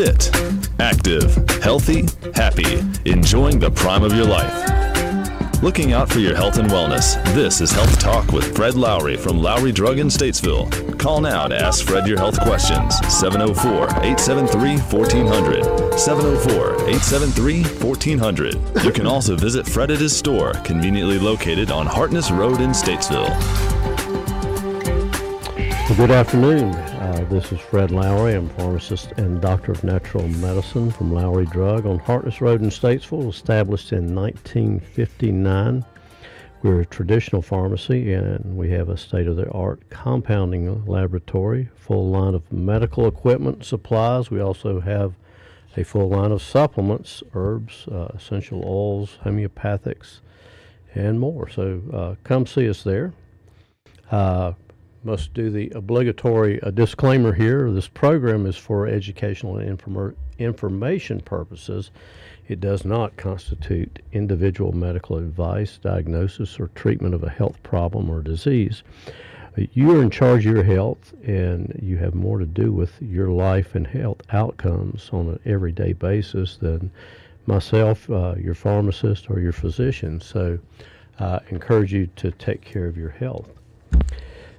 Fit, active, healthy, happy, enjoying the prime of your life. Looking out for your health and wellness. This is Health Talk with Fred Lowry from Lowry Drug in Statesville. Call now to ask Fred your health questions. 704 873 1400. 704 873 1400. You can also visit Fred at his store, conveniently located on Hartness Road in Statesville. Good afternoon. Uh, this is Fred Lowry. I'm a pharmacist and doctor of natural medicine from Lowry Drug on Hartness Road in Statesville, established in 1959. We're a traditional pharmacy and we have a state of the art compounding laboratory, full line of medical equipment supplies. We also have a full line of supplements, herbs, uh, essential oils, homeopathics, and more. So uh, come see us there. Uh, must do the obligatory uh, disclaimer here. This program is for educational and inform- information purposes. It does not constitute individual medical advice, diagnosis, or treatment of a health problem or disease. Uh, You are in charge of your health, and you have more to do with your life and health outcomes on an everyday basis than myself, uh, your pharmacist, or your physician. So, I encourage you to take care of your health.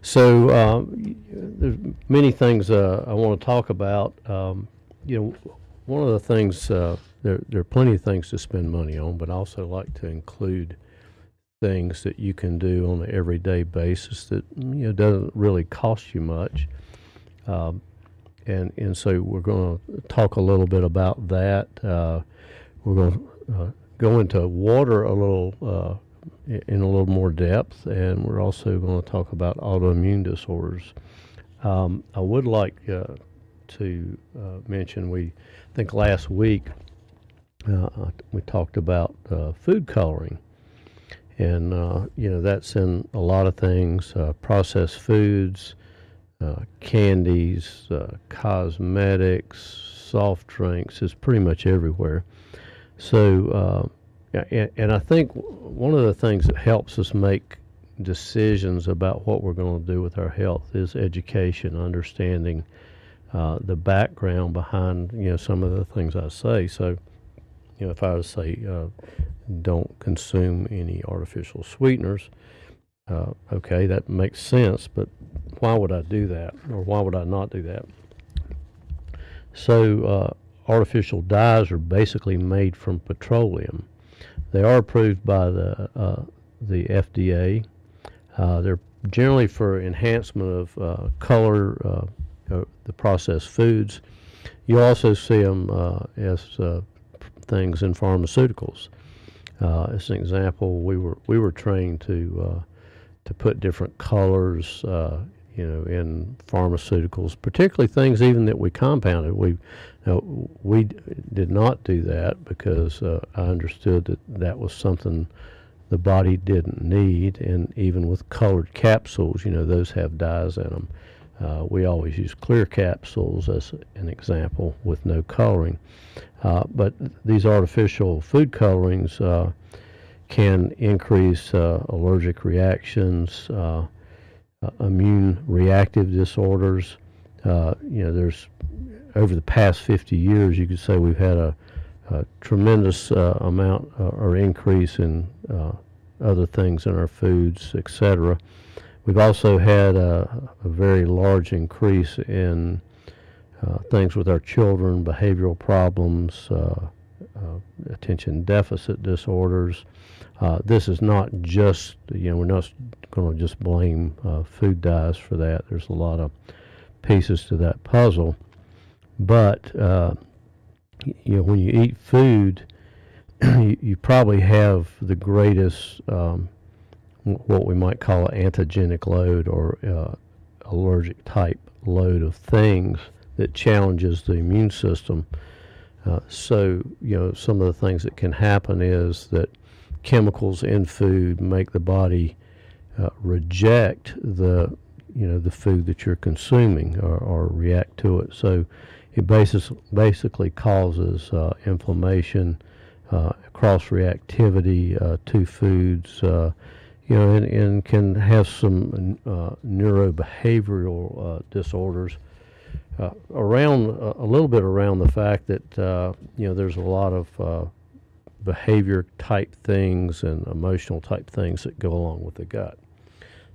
So uh, there's many things uh, I want to talk about. Um, you know, one of the things uh, there there are plenty of things to spend money on, but I also like to include things that you can do on an everyday basis that you know doesn't really cost you much. Um, and and so we're going to talk a little bit about that. Uh, we're going to uh, go into water a little uh, in a little more depth, and we're also going to talk about autoimmune disorders. Um, I would like uh, to uh, mention we, I think last week, uh, we talked about uh, food coloring, and uh, you know that's in a lot of things: uh, processed foods, candies, cosmetics, soft drinks. It's pretty much everywhere. So, yeah, and, and I think one of the things that helps us make decisions about what we're going to do with our health is education, understanding uh, the background behind you know some of the things I say. So, you know, if I was to say uh, don't consume any artificial sweeteners, uh, okay, that makes sense. But why would I do that, or why would I not do that? So, uh, artificial dyes are basically made from petroleum. They are approved by the uh, the FDA. Uh, they're generally for enhancement of uh, color, uh, uh, the processed foods. You also see them as things in pharmaceuticals. As an example, we were we were trained to to put different colors, you know, in pharmaceuticals, particularly things even that we compounded. We now, we did not do that because uh, I understood that that was something the body didn't need, and even with colored capsules, you know, those have dyes in them. Uh, we always use clear capsules as an example with no coloring. Uh, but these artificial food colorings uh, can increase uh, allergic reactions, uh, uh, immune reactive disorders. Uh, you know, there's over the past 50 years, you could say we've had a, a tremendous uh, amount uh, or increase in uh, other things in our foods, et cetera. We've also had a, a very large increase in uh, things with our children, behavioral problems, uh, uh, attention deficit disorders. Uh, this is not just, you know, we're not going to just blame uh, food dyes for that. There's a lot of pieces to that puzzle. But, uh, you know, when you eat food, you, you probably have the greatest, um, what we might call an antigenic load or uh, allergic type load of things that challenges the immune system. Uh, so, you know, some of the things that can happen is that chemicals in food make the body uh, reject the, you know, the food that you're consuming or, or react to it. So, it basis, basically causes uh, inflammation, uh, cross reactivity uh, to foods, you know, and, and can have some neurobehavioral disorders uh, around uh, a little bit around the fact that uh, you know there's a lot of uh, behavior type things and emotional type things that go along with the gut.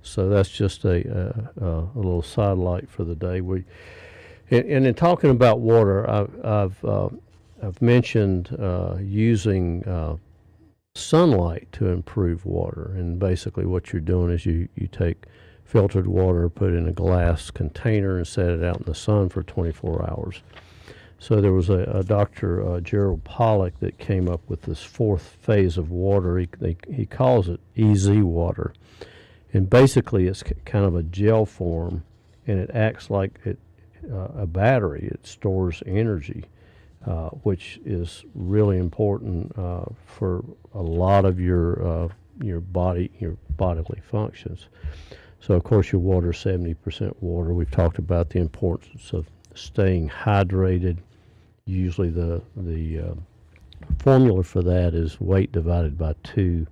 So that's just a, a, a little sidelight for the day. We and, and in talking about water, I've I've, uh, mentioned uh, using sunlight to improve water, and basically what you're doing is you you take filtered water, put it in a glass container, and set it out in the sun for 24 hours. So there was a, a Dr. Uh, Gerald Pollack that came up with this fourth phase of water. He, they, he calls it EZ water. And basically, it's kind of a gel form, and it acts like it, uh, a battery. It stores energy, uh, which is really important uh, for a lot of your uh, your body your bodily functions. So, of course, your water is 70% water. We've talked about the importance of staying hydrated. Usually, the, the uh, formula for that is weight divided by two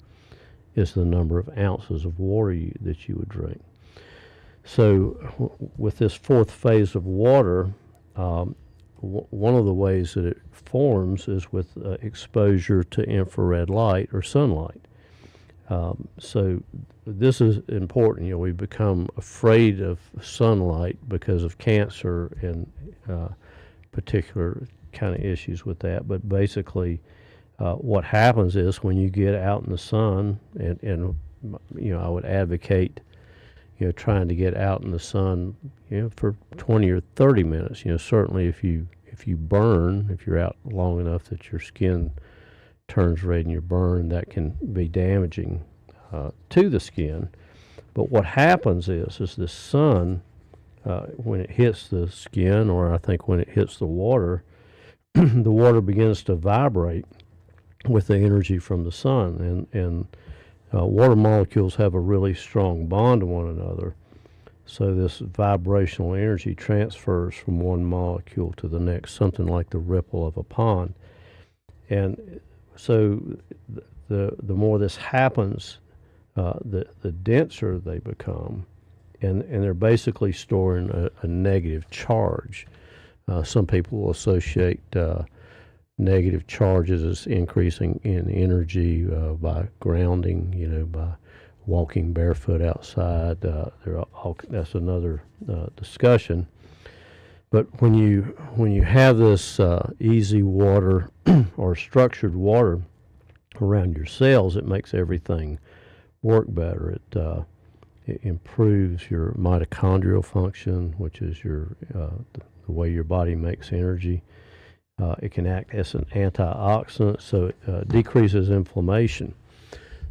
is the number of ounces of water you, that you would drink. So, with this fourth phase of water, um, w- one of the ways that it forms is with uh, exposure to infrared light or sunlight. Um, so this is important. You know, we become afraid of sunlight because of cancer and uh, particular kind of issues with that. But basically, uh, what happens is when you get out in the sun, and, and you know, I would advocate, you know, trying to get out in the sun, you know, for 20 or 30 minutes. You know, certainly if you if you burn, if you're out long enough that your skin turns red and you burn, that can be damaging uh, to the skin. But what happens is, is the sun, uh, when it hits the skin, or I think when it hits the water, the water begins to vibrate with the energy from the sun, and and uh, water molecules have a really strong bond to one another. So this vibrational energy transfers from one molecule to the next, something like the ripple of a pond. And so the the more this happens, uh, the the denser they become, and and they're basically storing a, a negative charge. Uh, some people will associate uh, negative charges as increasing in energy uh, by grounding, you know, by walking barefoot outside. Uh, all, that's another uh, discussion. But when you when you have this EZ water or structured water around your cells, it makes everything work better. It, uh, it improves your mitochondrial function, which is your uh, the, the, way your body makes energy. Uh, it can act as an antioxidant, so it uh, decreases inflammation.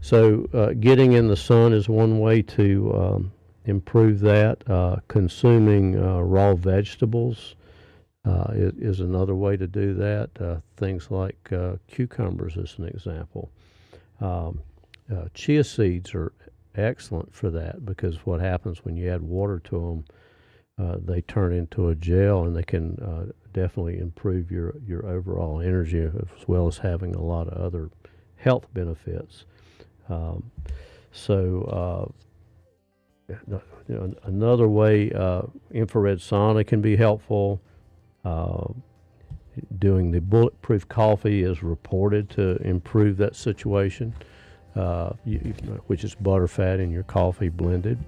So, uh, getting in the sun is one way to um, improve that. Uh, consuming raw vegetables is, is, another way to do that. things like cucumbers, as an example. Um, uh, chia seeds are excellent for that because what happens when you add water to them, uh, they turn into a gel and they can uh, definitely improve your, your overall energy as well as having a lot of other health benefits. Um, so, uh, another way uh, infrared sauna can be helpful. Uh, doing the bulletproof coffee is reported to improve that situation uh, you, which is butterfat in your coffee blended.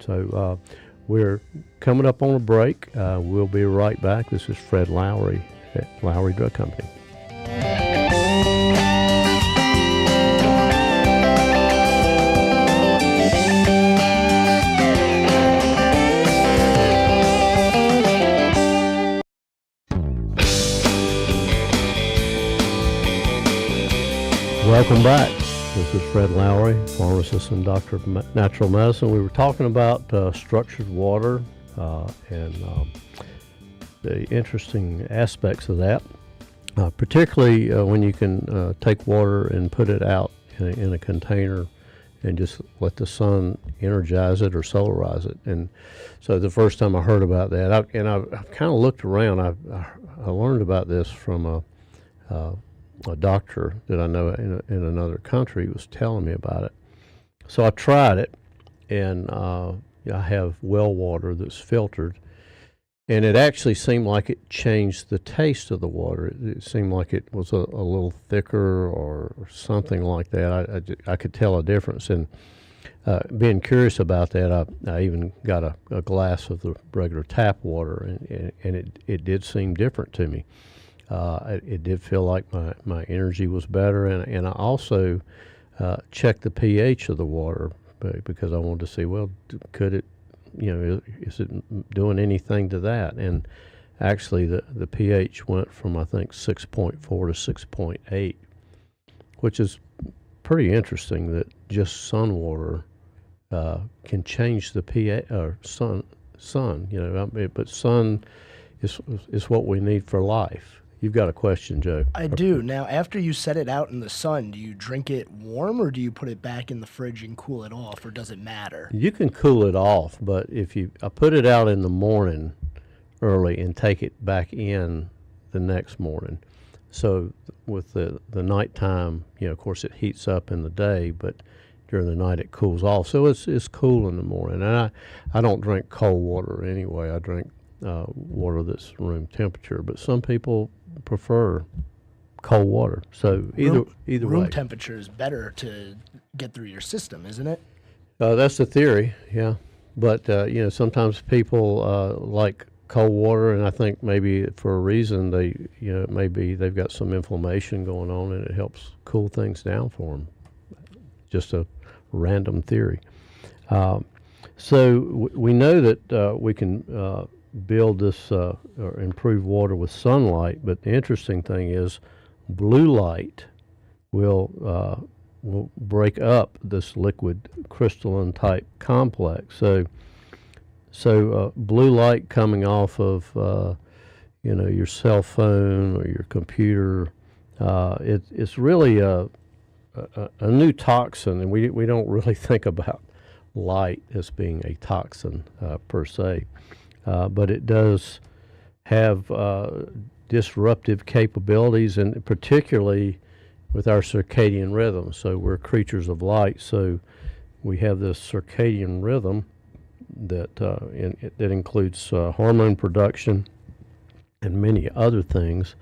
So uh, we're coming up on a break. Uh, we'll be right back. This is Fred Lowry at Lowry Drug Company. Welcome back. This is Fred Lowry, pharmacist and doctor of natural medicine. We were talking about uh, structured water uh, and um, the interesting aspects of that, uh, particularly uh, when you can uh, take water and put it out in a, in a, container and just let the sun energize it or solarize it. And so the first time I heard about that, I, and I've, I've kind of looked around, I've, I learned about this from a uh, a doctor that I know in, a, in another country was telling me about it. So I tried it, and uh, I have well water that's filtered. and it actually seemed like it changed the taste of the water. It, it seemed like it was a, a little thicker or, something like that. I, I, I, could tell a difference. And uh, being curious about that, I, I even got a, a glass of the regular tap water, and, and, and it, it did seem different to me. Uh, it, it, did feel like my, my energy was better, and, and I also uh, checked the pH of the water because I wanted to see, well, could it you know, is it doing anything to that? And actually, the, the pH went from, I think, 6.4 to 6.8, which is pretty interesting that just sun water uh, can change the pH, or sun, sun, you know, but sun is, is what we need for life. You've got a question, Joe. I do. Now, after you set it out in the sun, do you drink it warm or do you put it back in the fridge and cool it off, or does it matter? You can cool it off, but if you I put it out in the morning early and take it back in the next morning. So with the the nighttime, you know, of course it heats up in the day, but during the night it cools off. So it's it's cool in the morning. And I I don't drink cold water anyway. I drink uh, water that's room temperature. But some people prefer cold water. So either room, either room way. temperature is better to get through your system, isn't it? Uh, that's the theory, yeah. But uh, you know, sometimes people uh, like cold water, and I think maybe for a reason they, you know, maybe they've got some inflammation going on, and it helps cool things down for them. Just a random theory. Um, so w- we know that uh, we can uh, build this uh, or improve water with sunlight. But the interesting thing is, blue light will uh, will break up this liquid crystalline type complex. So, so uh, blue light coming off of uh, you know your cell phone or your computer, uh, it, it's really a, a, a new toxin, and we we don't really think about light as being a toxin uh, per se uh, but it does have uh, disruptive capabilities, and particularly with our circadian rhythm. So we're creatures of light, so we have this circadian rhythm that uh, in, that includes uh, hormone production and many other things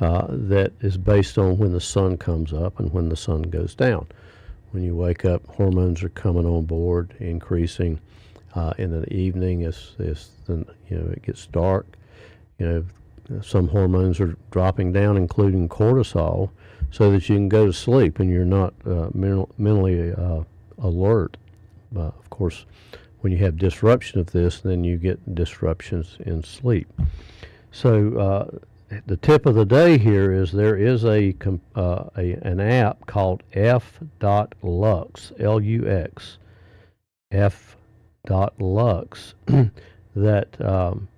uh, that is based on when the sun comes up and when the sun goes down. When you wake up, hormones are coming on board, increasing uh, in the evening as, as the, you know it gets dark. You know, some hormones are dropping down, including cortisol, so that you can go to sleep and you're not uh, mental, mentally uh, alert. of course, when you have disruption of this, then you get disruptions in sleep. So uh, the tip of the day here is there is a, uh, a an app called F.Lux, L-U-X, F Dot lux that um,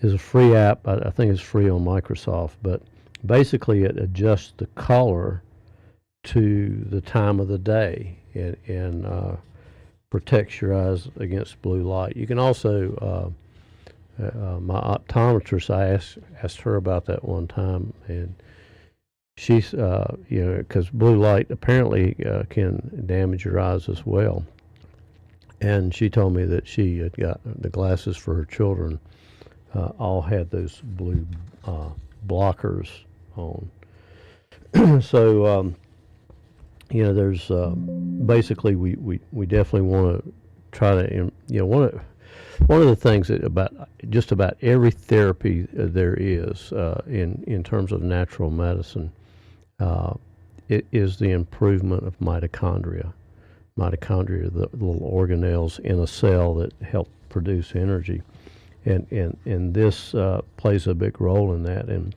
is a free app. I, I, think it's free on Microsoft, but basically it adjusts the color to the time of the day and, and uh, protects your eyes against blue light. You can also, uh, uh, my optometrist, I asked, asked her about that one time, and she's, uh, you know, because blue light apparently uh, can damage your eyes as well and she told me that she had got the glasses for her children uh, all had those blue uh, blockers on. so, um, you know, there's uh, basically we, we, we definitely want to try to, you know, one of, one of the things that about just about every therapy there is uh, in, in terms of natural medicine uh, it is the improvement of mitochondria mitochondria, the little organelles in a cell that help produce energy. And, and, and this uh, plays a big role in that. And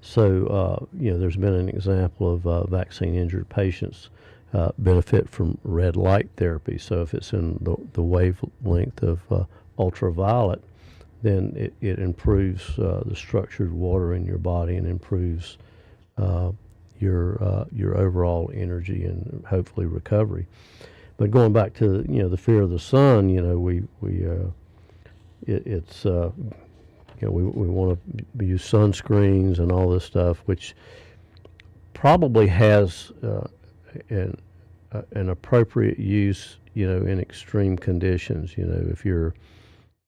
so, uh, you know, there's been an example of uh, vaccine injured patients uh, benefit from red light therapy. So, if it's in the, the wavelength of uh, ultraviolet, then it, it improves uh, the structured water in your body and improves your uh, your overall energy and hopefully recovery. But going back to you know the fear of the sun, you know we we uh, it, it's uh, you know we we want to use sunscreens and all this stuff, which probably has uh, an an appropriate use you know in extreme conditions. You know if you're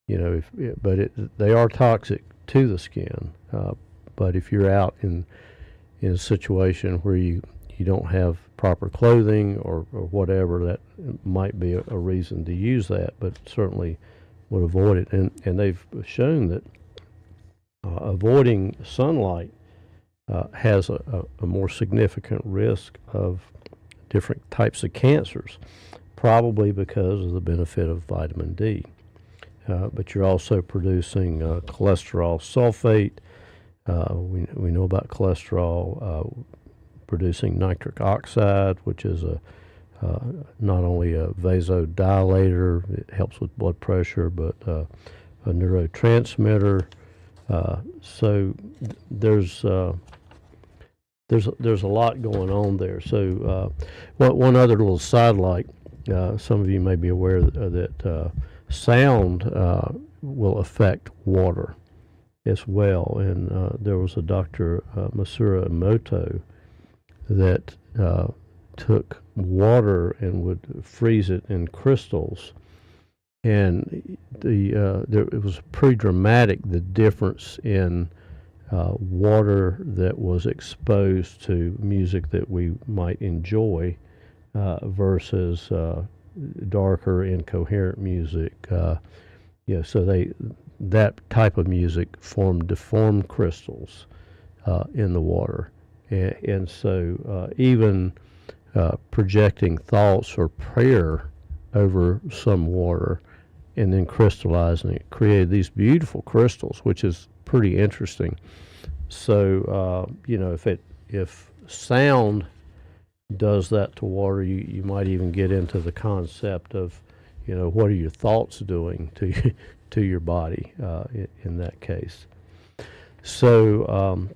you know, if, but it, they are toxic to the skin. Uh, but if you're out in in a situation where you you don't have proper clothing or, or whatever, that might be a, a reason to use that. But certainly would avoid it. And and they've shown that uh, avoiding sunlight uh, has a, a, a more significant risk of different types of cancers, probably because of the benefit of vitamin D. Uh, but you're also producing uh, cholesterol sulfate. Uh, we, we know about cholesterol uh, producing nitric oxide, which is a uh, not only a vasodilator, it helps with blood pressure, but uh, a neurotransmitter. so th- there's there's there's a lot going on there. So one, one other little side sidelight, some of you may be aware that, that sound uh, will affect water as well. And uh, there was a Dr. Uh, Masaru Emoto that uh, took water and would freeze it in crystals. And the uh, there, it was pretty dramatic the difference in uh, water that was exposed to music that we might enjoy versus darker, incoherent music. Uh, yeah, so they that type of music formed deformed crystals uh, in the water, and, and so uh, even uh, projecting thoughts or prayer over some water and then crystallizing it created these beautiful crystals, which is pretty interesting. So uh, you know, if it if sound does that to water, you, you might even get into the concept of, you know, what are your thoughts doing to to your body uh, in, in, that case. So, um,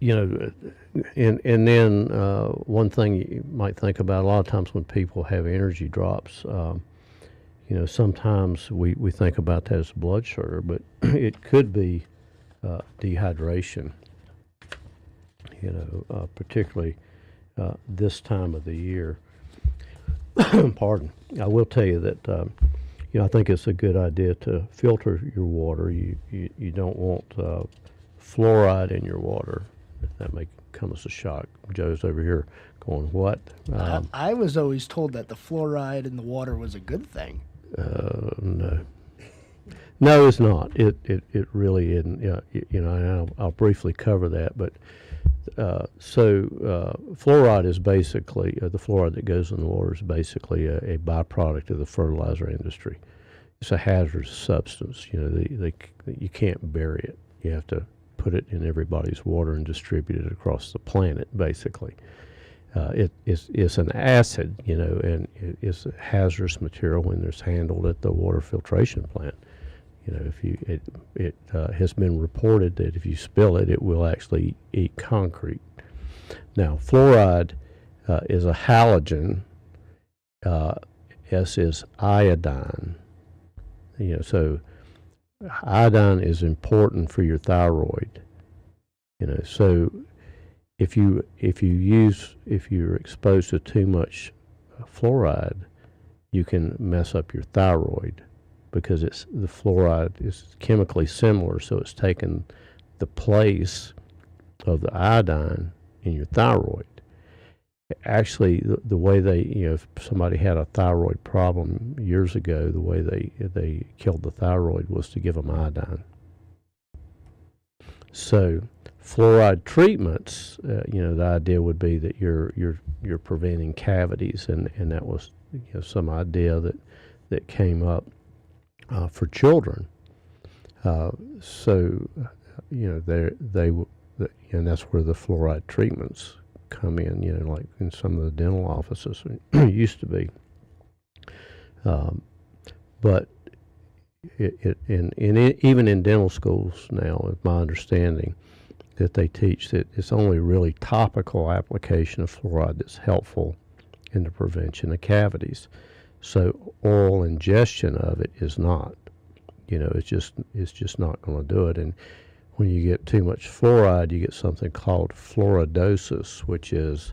you know, and and then uh, one thing you might think about a lot of times when people have energy drops, um, you know, sometimes we, we think about that as blood sugar, but it could be uh, dehydration. You know, uh, particularly uh, this time of the year. Pardon. I will tell you that um, you know I think it's a good idea to filter your water. You you, you don't want uh, fluoride in your water. That may come as a shock. Joe's over here going, "What?" Um, I, I, was always told that the fluoride in the water was a good thing. Uh, no. No, it's not. It it, it really isn't. You know, you know I'll, I'll briefly cover that, but uh, so uh, fluoride is basically uh, the fluoride that goes in the water is basically a, a, byproduct of the fertilizer industry. It's a hazardous substance. You know, they, they, you can't bury it. You have to put it in everybody's water and distribute it across the planet. Basically, uh, it is it's an acid. You know, and it's a hazardous material when it's handled at the water filtration plant. You know, if you it it uh, has been reported that if you spill it, it will actually eat concrete. Now, fluoride uh, is a halogen. Uh, S is iodine. You know, so iodine is important for your thyroid. You know, so if you if you use if you're exposed to too much fluoride, you can mess up your thyroid because it's the fluoride is chemically similar, so it's taken the place of the iodine in your thyroid. Actually, the, the way they, you know, if somebody had a thyroid problem years ago, the way they they killed the thyroid was to give them iodine. So, fluoride treatments, uh, you know, the idea would be that you're you're you're preventing cavities, and and that was you know, some idea that that came up uh, for children. Uh, so, you know, they they and that's where the fluoride treatments come in. You know, like in some of the dental offices used to be. Um, but it, it in, in even in dental schools now, it's my understanding that they teach that it's only really topical application of fluoride that's helpful in the prevention of cavities. So oral ingestion of it is not. You know, it's just it's just not going to do it. And when you get too much fluoride, you get something called fluoridosis, which is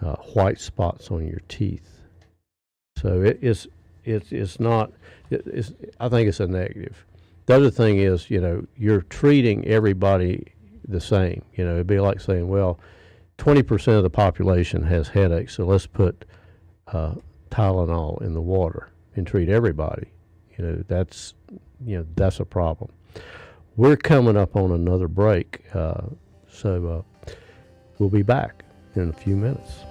uh, white spots on your teeth. So it is it's it's not. It, it's, I think it's a negative. The other thing is, you know, you're treating everybody the same. You know, it'd be like saying, well, 20% of the population has headaches, so let's put uh, Tylenol in the water and treat everybody. You know, that's you know that's a problem. We're coming up on another break, uh, so uh, we'll be back in a few minutes.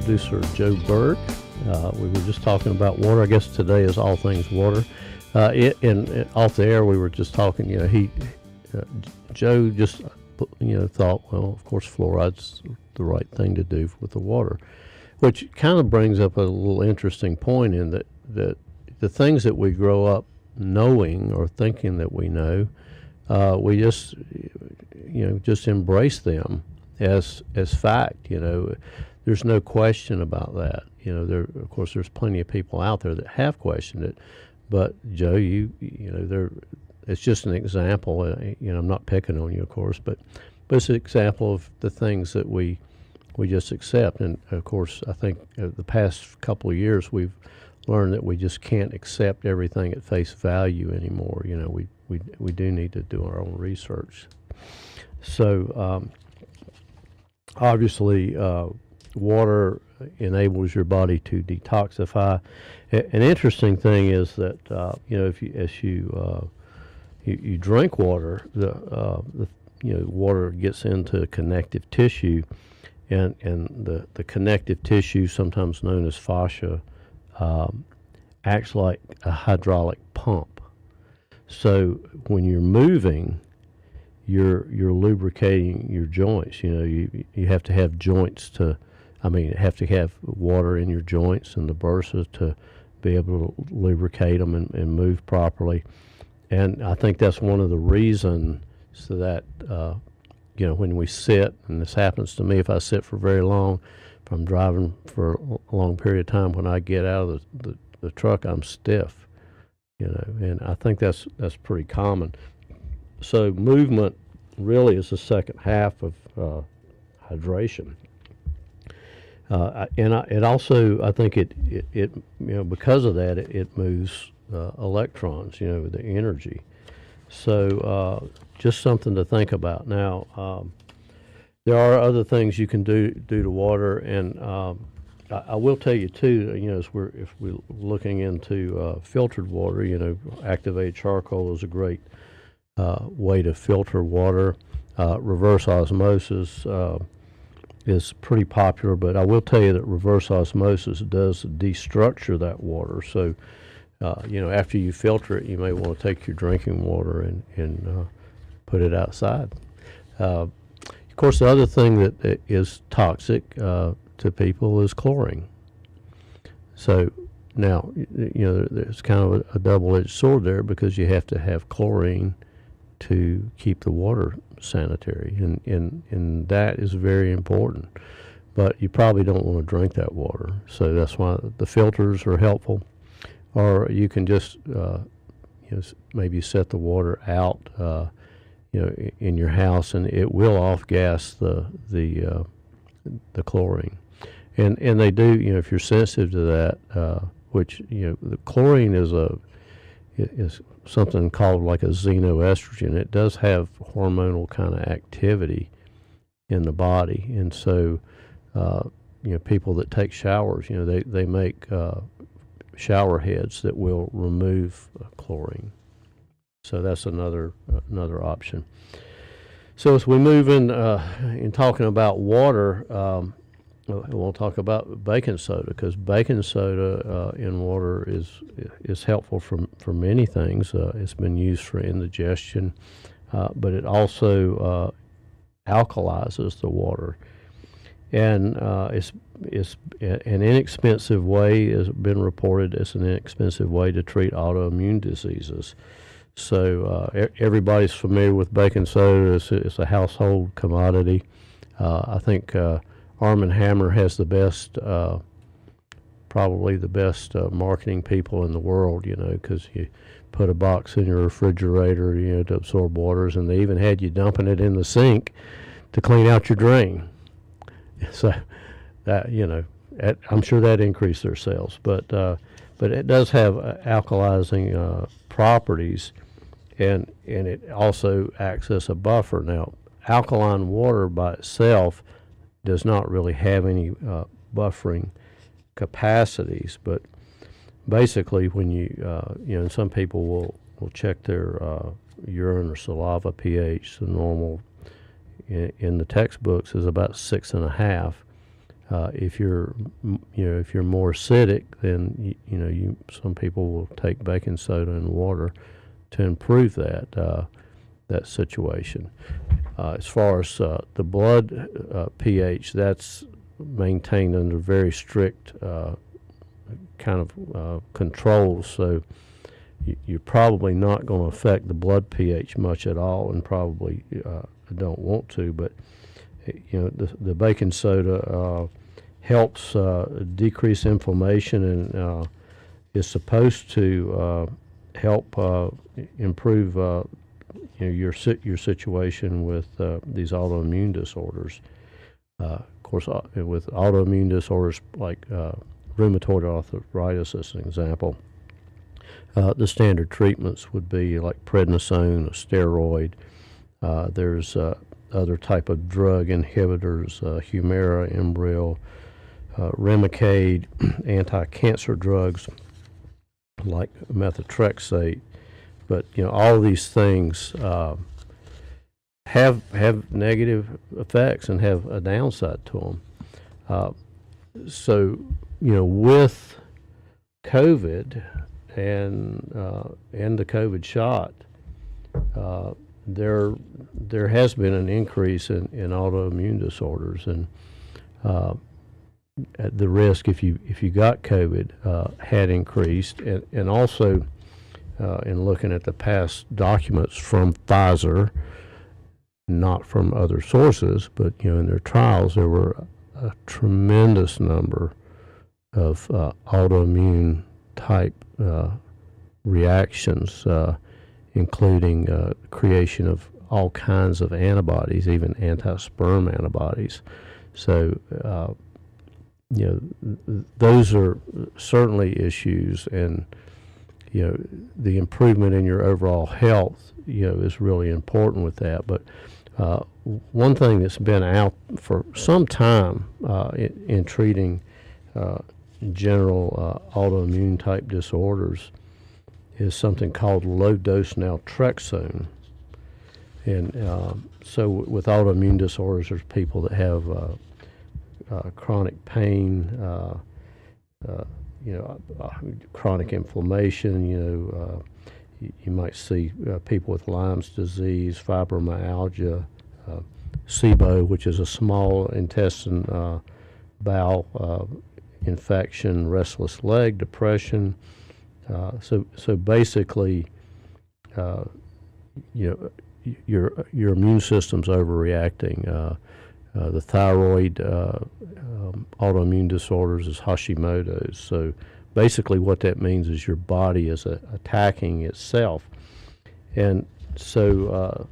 Producer Joe Berg. Uh, we were just talking about water. I guess today is all things water. Uh, it, and, and off the air, we were just talking. You know, he uh, Joe just you know thought, well, of course, fluoride's the right thing to do with the water, which kind of brings up a little interesting point in that that the things that we grow up knowing or thinking that we know, uh, we just you know just embrace them as as fact. You know, there's no question about that. You know, there of course there's plenty of people out there that have questioned it, but Joe, you you know, there it's just an example. Uh, you know, I'm not picking on you, of course, but but it's an example of the things that we we just accept. And of course, I think uh, the past couple of years we've learned that we just can't accept everything at face value anymore. You know, we we we do need to do our own research. So um, obviously, uh, water enables your body to detoxify. An interesting thing is that uh, you know if you as you, uh, you you drink water, the, uh, the you know water gets into connective tissue, and and the the connective tissue, sometimes known as fascia, um, acts like a hydraulic pump. So when you're moving, you're you're lubricating your joints. You know, you you have to have joints to, I mean, have to have water in your joints and the bursa to be able to lubricate them and, and move properly. And I think that's one of the reasons that uh, you know when we sit, and this happens to me if I sit for very long, if I'm driving for a long period of time, when I get out of the, the, the truck, I'm stiff. You know, and I think that's that's pretty common so movement really is the second half of uh, hydration. Uh, and I, it also, I think it, it, it, you know, because of that, it, it moves uh, electrons, you know, the energy. So uh, just something to think about. Now, um, there are other things you can do do to water, and um, I, I, will tell you too. You know, as we're if we're looking into uh, filtered water, you know, activated charcoal is a great uh, way to filter water. Uh, reverse osmosis uh, is pretty popular, but I will tell you that reverse osmosis does destructure that water. So, uh, you know, after you filter it, you may want to take your drinking water and, and uh, put it outside. Uh, of course, the other thing that is toxic to people is chlorine. So now, you know, there's kind of a, a double-edged sword there because you have to have chlorine to keep the water sanitary, and, and, and that is very important. But you probably don't want to drink that water, so that's why the filters are helpful. Or you can just uh, you know, maybe set the water out, uh, you know, in your house, and it will off gas the the uh, the chlorine. And and they do, you know, if you're sensitive to that, uh, which you know, the chlorine is a is something called like a xenoestrogen. It does have hormonal kind of activity in the body, and so uh, you know people that take showers, you know, they they make uh, shower heads that will remove uh, chlorine. So that's another another option. So as we move in uh, in talking about water, um, uh, we'll talk about baking soda because baking soda uh, in water is is helpful for for many things. Uh, it's been used for indigestion, uh, but it also uh, alkalizes the water, and uh, it's it's an inexpensive way has been reported as an inexpensive way to treat autoimmune diseases. So uh, everybody's familiar with baking soda. It's, it's a household commodity. I think Arm Hammer has the best, uh, probably the best uh, marketing people in the world. You know, because you put a box in your refrigerator, you know, to absorb waters, and they even had you dumping it in the sink to clean out your drain. So that you know, at, I'm sure that increased their sales, but uh, but it does have alkalizing properties and and it also acts as a buffer. Now, alkaline water by itself does not really have any uh, buffering capacities, but basically, when you uh, you know, some people will will check their uh, urine or saliva pH. The normal in, in, the textbooks is about six and a half. Uh, if you're you know if you're more acidic, then you, you know you some people will take baking soda and water to improve that uh, that situation. Uh, as far as uh, the blood uh, pH, that's maintained under very strict uh, kind of uh, controls. So you're probably not going to affect the blood pH much at all, and probably don't want to. But you know, the, the baking soda helps decrease inflammation and is supposed to help uh, improve uh, you know, your your situation with uh, these autoimmune disorders. Uh, of course, uh, with autoimmune disorders like uh, rheumatoid arthritis, as an example, the standard treatments would be like prednisone, a steroid. there's other type of drug inhibitors, Humira, Enbrel, Remicade, anti-cancer drugs like methotrexate. But you know, all these things uh, have have negative effects and have a downside to them. Uh, so you know, with COVID and uh, and the COVID shot, uh, there there has been an increase in, in autoimmune disorders and uh, the risk if you if you got COVID uh, had increased, and, and also uh, in looking at the past documents from Pfizer, not from other sources, but you know in their trials there were a, tremendous number of uh, autoimmune type uh, reactions, uh, including uh, creation of all kinds of antibodies, even anti-sperm antibodies. So you know, those are certainly issues, and you know, the improvement in your overall health, you know, is really important with that. But uh, one thing that's been out for some time uh, in, in, treating uh, general uh, autoimmune type disorders is something called low dose naltrexone. And uh, so, with autoimmune disorders, there's people that have uh, uh, chronic pain, uh, you know, uh, chronic inflammation. You know, uh, you, you, might see uh, people with Lyme's disease, fibromyalgia, SIBO, which is a small intestine bowel infection, restless leg, depression. Uh, so, so basically, uh, you know, your your immune system's overreacting. Uh, the thyroid uh, um, autoimmune disorders is Hashimoto's. So basically, what that means is your body is uh, attacking itself. And so uh,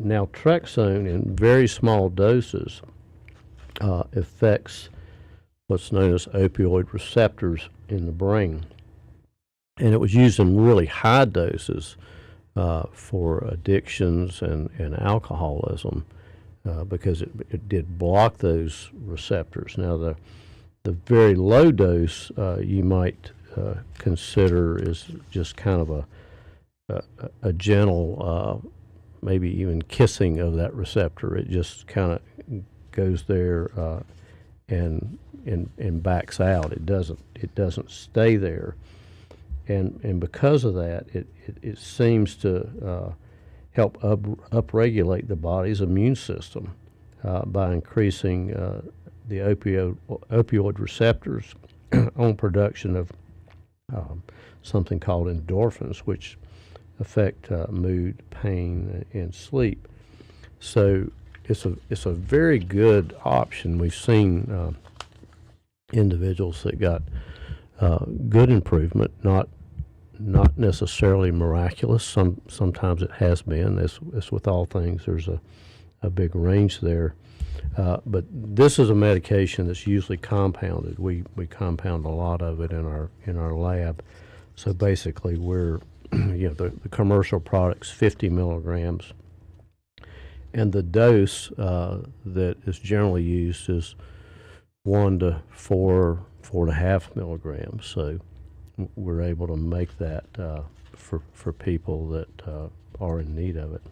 naltrexone in very small doses uh, affects what's known as opioid receptors in the brain. And it was used in really high doses for addictions and, and alcoholism uh, because it, it did block those receptors. Now, the, the very low dose uh, you might uh, consider is just kind of a, a, a gentle, uh, maybe even kissing of that receptor. It just kind of goes there uh, and and and backs out. It doesn't it doesn't stay there, and and because of that, it it, it seems to uh, help up upregulate the body's immune system uh, by increasing uh, the opioid opioid receptors on production of um, something called endorphins, which affect uh, mood, pain, and sleep. So it's a it's a very good option. We've seen uh, individuals that got uh, good improvement, not not necessarily miraculous. Some sometimes it has been. As as with all things, there's a a big range there. Uh, but this is a medication that's usually compounded. We we compound a lot of it in our in our lab. So basically, we're you know the, the commercial products 50 milligrams, and the dose uh, that is generally used is one to four four and a half milligrams. So we're able to make that uh, for for people that uh, are in need of it.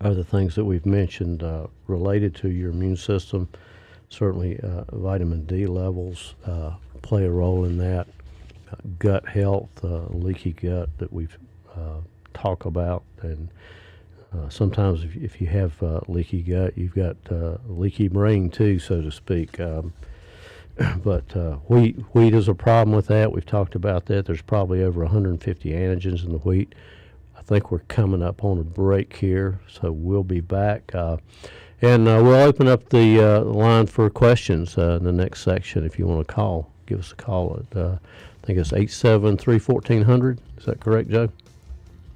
Other things that we've mentioned uh, related to your immune system, certainly uh, vitamin D levels uh, play a role in that. Uh, gut health, leaky gut that we've talked about, and sometimes if, if, you have leaky gut, you've got leaky brain too, so to speak. Um, but uh, wheat wheat is a problem with that. We've talked about that. There's probably over 150 antigens in the wheat. I think we're coming up on a break here, so we'll be back. Uh, and uh, we'll open up the uh, line for questions uh, in the next section. If you want to call, give us a call at uh, I think it's 873 1400. Is that correct, Joe?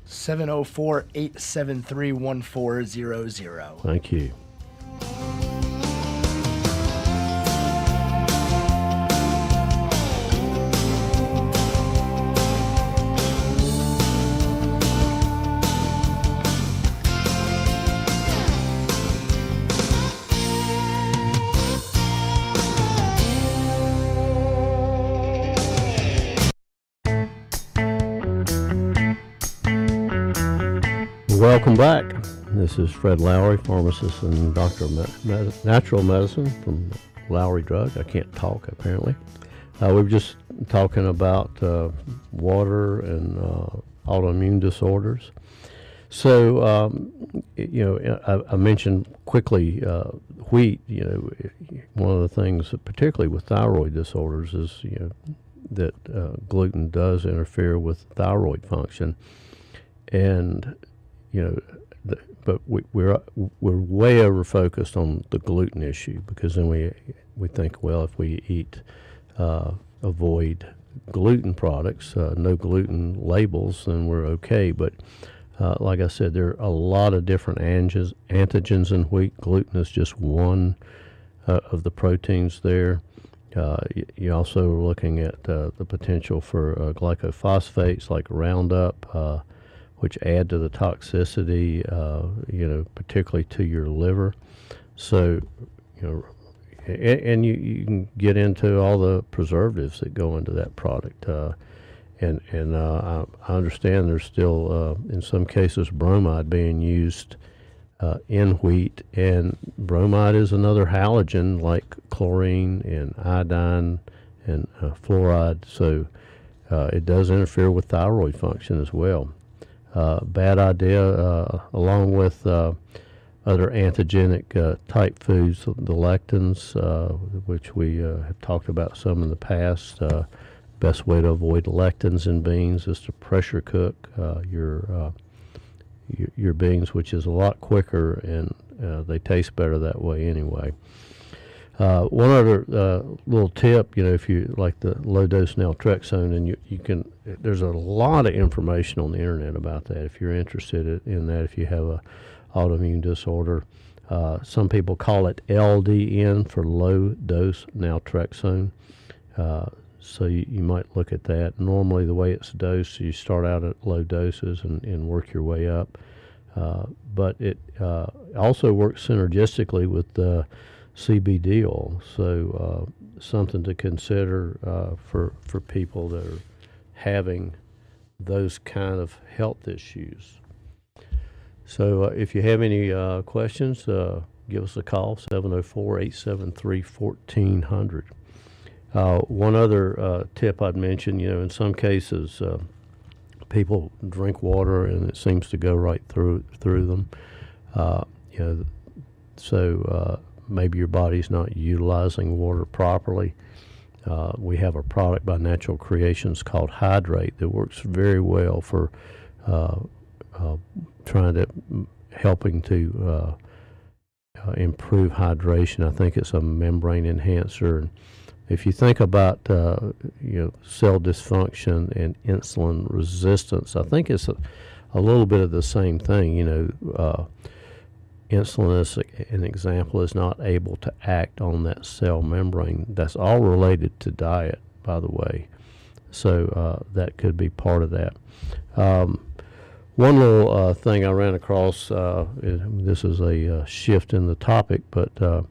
704 873 1400. Thank you. This is Fred Lowry, pharmacist and doctor of natural medicine from Lowry Drug. I can't talk apparently. Uh, we were just talking about uh, water and uh, autoimmune disorders. So, um, you know, I, I mentioned quickly uh, wheat. You know, one of the things, particularly with thyroid disorders, is you know that uh, gluten does interfere with thyroid function, and you know, the, but we, we're we're way over focused on the gluten issue because then we we think well if we eat uh, avoid gluten products, uh, no gluten labels, then we're okay. But uh, like I said, there are a lot of different antigens, antigens in wheat. Gluten is just one uh, of the proteins there. Uh, you also are looking at uh, the potential for glycophosphates like Roundup which add to the toxicity, uh, you know, particularly to your liver. So, you know, and, and you, you, can get into all the preservatives that go into that product. Uh, and and uh, I, I, understand there's still, uh, in some cases, bromide being used uh, in wheat. And bromide is another halogen like chlorine and iodine and uh, fluoride. So it does interfere with thyroid function as well. Uh, bad idea, uh, along with uh, other antigenic uh, type foods, the lectins, uh, which we uh, have talked about some in the past. best way to avoid lectins in beans is to pressure cook your, your, your beans, which is a lot quicker and they taste better that way anyway. Uh, one other uh, little tip, you know, if you like the low dose naltrexone, and you, you can, there's a lot of information on the internet about that. If you're interested in that, if you have a autoimmune disorder, uh, some people call it LDN for low dose naltrexone. Uh, so you, you, might look at that. Normally, the way it's dosed, you start out at low doses and, and work your way up. Uh, but it uh, also works synergistically with the CBD oil. So uh, something to consider uh, for for people that are having those kind of health issues. So uh, if you have any uh, questions, uh, give us a call 704 873 1400. Uh, one other tip I'd mention, you know, in some cases, people drink water and it seems to go right through through them. You know, so maybe your body's not utilizing water properly. Uh, we have a product by Natural Creations called Hydrate that works very well for uh, uh, trying to helping to uh, uh, improve hydration. I think it's a membrane enhancer. And if you think about uh, you know cell dysfunction and insulin resistance, I think it's a, a little bit of the same thing. You know insulin, as an example, is not able to act on that cell membrane. That's all related to diet, by the way. So uh, that could be part of that. Um, one little uh, thing I ran across, uh, is, this is a uh, shift in the topic, but uh,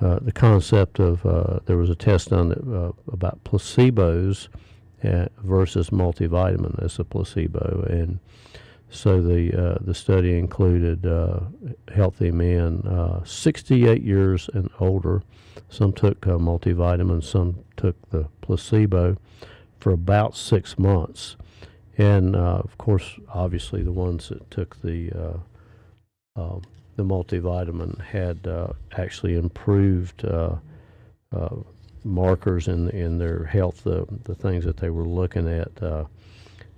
uh, the concept of there was a test done that, about placebos versus multivitamin as a placebo. And so the uh, the study included uh, healthy men, uh, 68 years and older. Some took uh, multivitamins, some took the placebo for about six months, and uh, of course, obviously, the ones that took the uh, um, the multivitamin had actually improved markers in in their health, the the things that they were looking at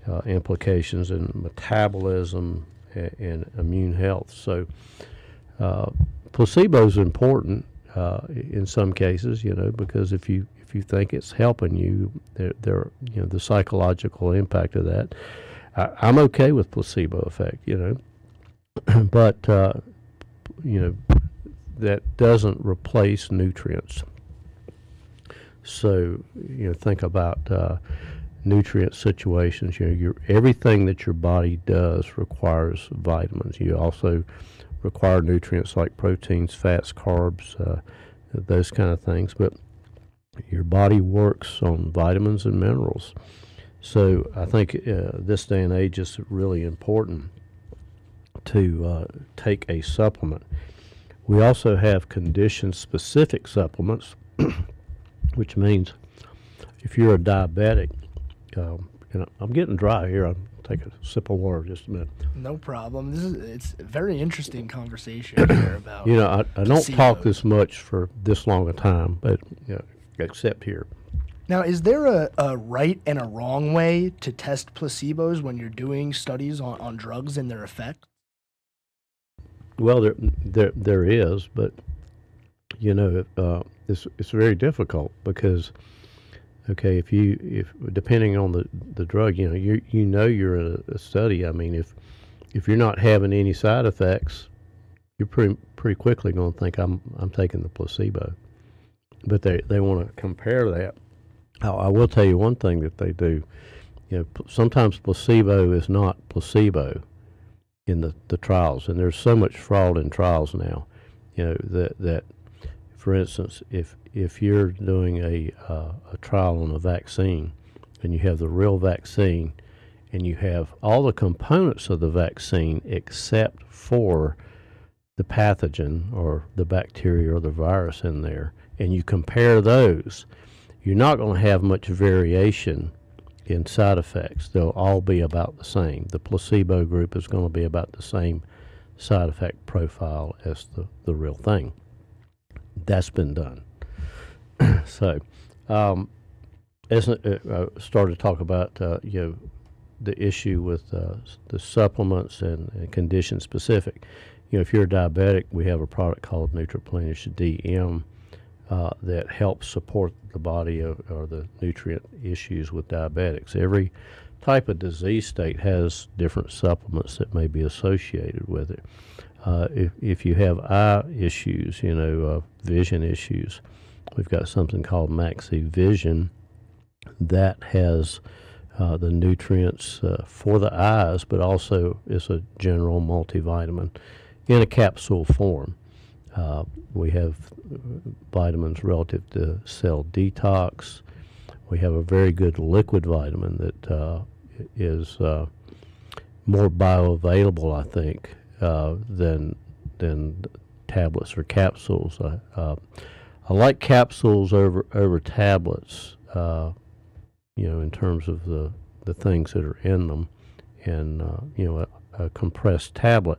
uh, implications in metabolism and, and immune health. So, uh, placebo is important uh, in some cases, you know, because if you if you think it's helping you, there, there you know the psychological impact of that. I, am okay with placebo effect, you know, but uh, you know that doesn't replace nutrients. So you know, think about uh, nutrient situations. You know, your, everything that your body does requires vitamins. You also require nutrients like proteins, fats, carbs, uh, those kind of things. But your body works on vitamins and minerals. So I think uh, this day and age is really important to uh, take a supplement. We also have condition specific supplements, which means if you're a diabetic, um, and I'm getting dry here. I'll take a sip of water just a minute. No problem. This is it's a very interesting conversation here about. You know, I, I don't talk this much for this long a time, but you know, except here. Now, is there a, a right and a wrong way to test placebos when you're doing studies on, on drugs and their effect? Well, there, there, there is, but you know, uh, it's it's very difficult because Okay, if you if depending on the the drug, you know you you know you're in a, a study. I mean, if if you're not having any side effects, you're pretty pretty quickly going to think I'm I'm taking the placebo. But they they want to compare that. I, I will tell you one thing that they do. You know, p- sometimes placebo is not placebo in the, the trials, and there's so much fraud in trials now. You know that that, for instance, if if you're doing a, uh, a trial on a vaccine and you have the real vaccine and you have all the components of the vaccine except for the pathogen or the bacteria or the virus in there, and you compare those, you're not going to have much variation in side effects. They'll all be about the same. The placebo group is going to be about the same side effect profile as the, the real thing. That's been done. so, um, as uh, I started to talk about, uh, you know, the issue with uh, the supplements and, and, condition specific. You know, if you're a diabetic, we have a product called Nutriplenish DM uh, that helps support the body of, or the nutrient issues with diabetics. Every type of disease state has different supplements that may be associated with it. Uh, if, if you have eye issues, you know, uh, vision issues, We've got something called MaxiVision that has uh, the nutrients uh, for the eyes, but also is a general multivitamin in a capsule form. Uh, we have vitamins relative to cell detox. We have a very good liquid vitamin that uh, is more bioavailable, I think, uh, than than tablets or capsules. Uh, uh, I like capsules over over tablets. Uh, you know, in terms of the the things that are in them, and uh, you know, a, a compressed tablet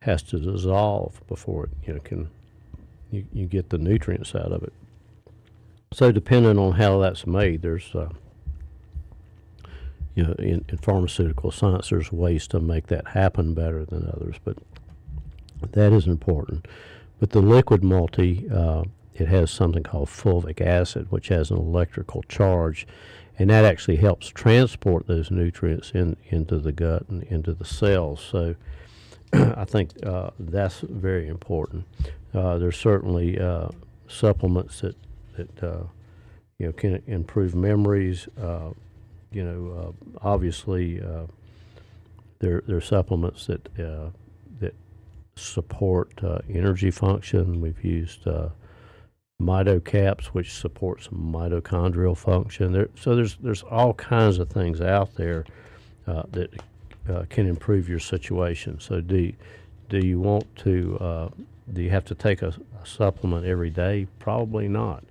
has to dissolve before it you know can you, you get the nutrients out of it. So depending on how that's made, there's uh, you know in, in pharmaceutical science there's ways to make that happen better than others, but that is important. But the liquid multi, uh, it has something called fulvic acid, which has an electrical charge, and that actually helps transport those nutrients in into the gut and into the cells. So I think uh, that's very important. Uh, there's certainly uh, supplements that that uh, you know can improve memories. Uh, you know, uh, obviously there there are supplements that that support energy function. We've used mitocaps, which supports mitochondrial function. There, so there's there's all kinds of things out there uh, that uh, can improve your situation. So do do you want to uh, do you have to take a, a, supplement every day? Probably not.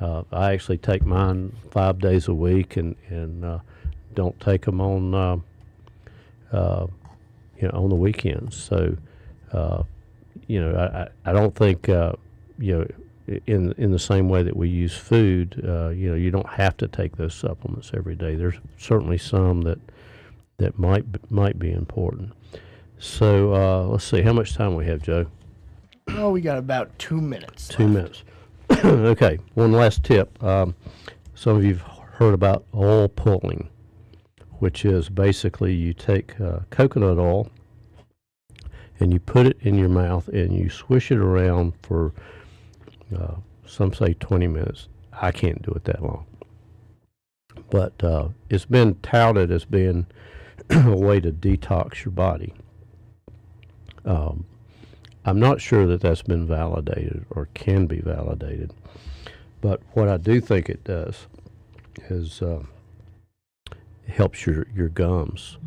Uh, I actually take mine five days a week and and uh, don't take them on uh, you know on the weekends. So you know I, I don't think you know in in the same way that we use food, uh, you know, you don't have to take those supplements every day. There's certainly some that that might might be important. So uh, let's see, how much time we have, Joe? Oh, we got about two minutes. Two minutes. okay. One last tip. Um, some of you've heard about oil pulling, which is basically you take uh, coconut oil and you put it in your mouth and you swish it around for uh, some say 20 minutes. I can't do it that long. But uh, it's been touted as being a way to detox your body. Um, I'm not sure that that's been validated or can be validated. But what I do think it does is uh, helps your, your gums.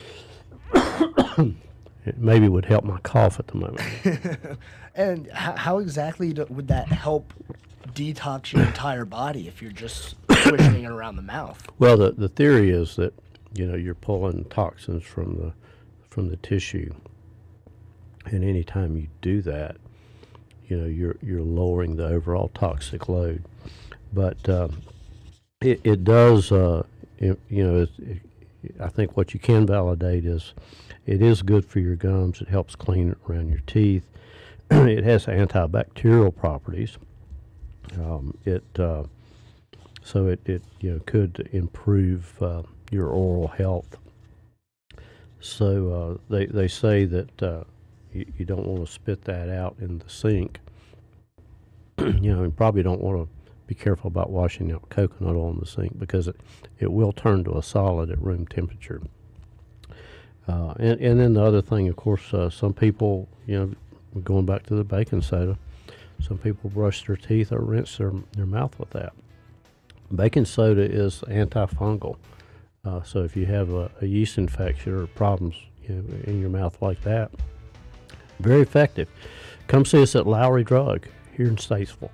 it maybe would help my cough at the moment. And h- how exactly do, would that help detox your entire body if you're just swishing it around the mouth? Well, the, the theory is that you know you're pulling toxins from the from the tissue, and anytime you do that, you know you're you're lowering the overall toxic load. But um, it, it does, uh, it, you know, it, I think what you can validate is it is good for your gums. It helps clean around your teeth. it has antibacterial properties. Um, it uh, so it, it you know could improve uh, your oral health. So uh, they they say that uh, you, you, don't want to spit that out in the sink. you know, and probably don't want to be careful about washing out coconut oil in the sink because it, it will turn to a solid at room temperature. Uh, and, and then the other thing, of course, uh, some people, you know, going back to the baking soda, some people brush their teeth or rinse their, their mouth with that. Baking soda is antifungal. Uh, so if you have a, a yeast infection or problems you know, in your mouth like that, very effective. Come see us at Lowry Drug here in Statesville.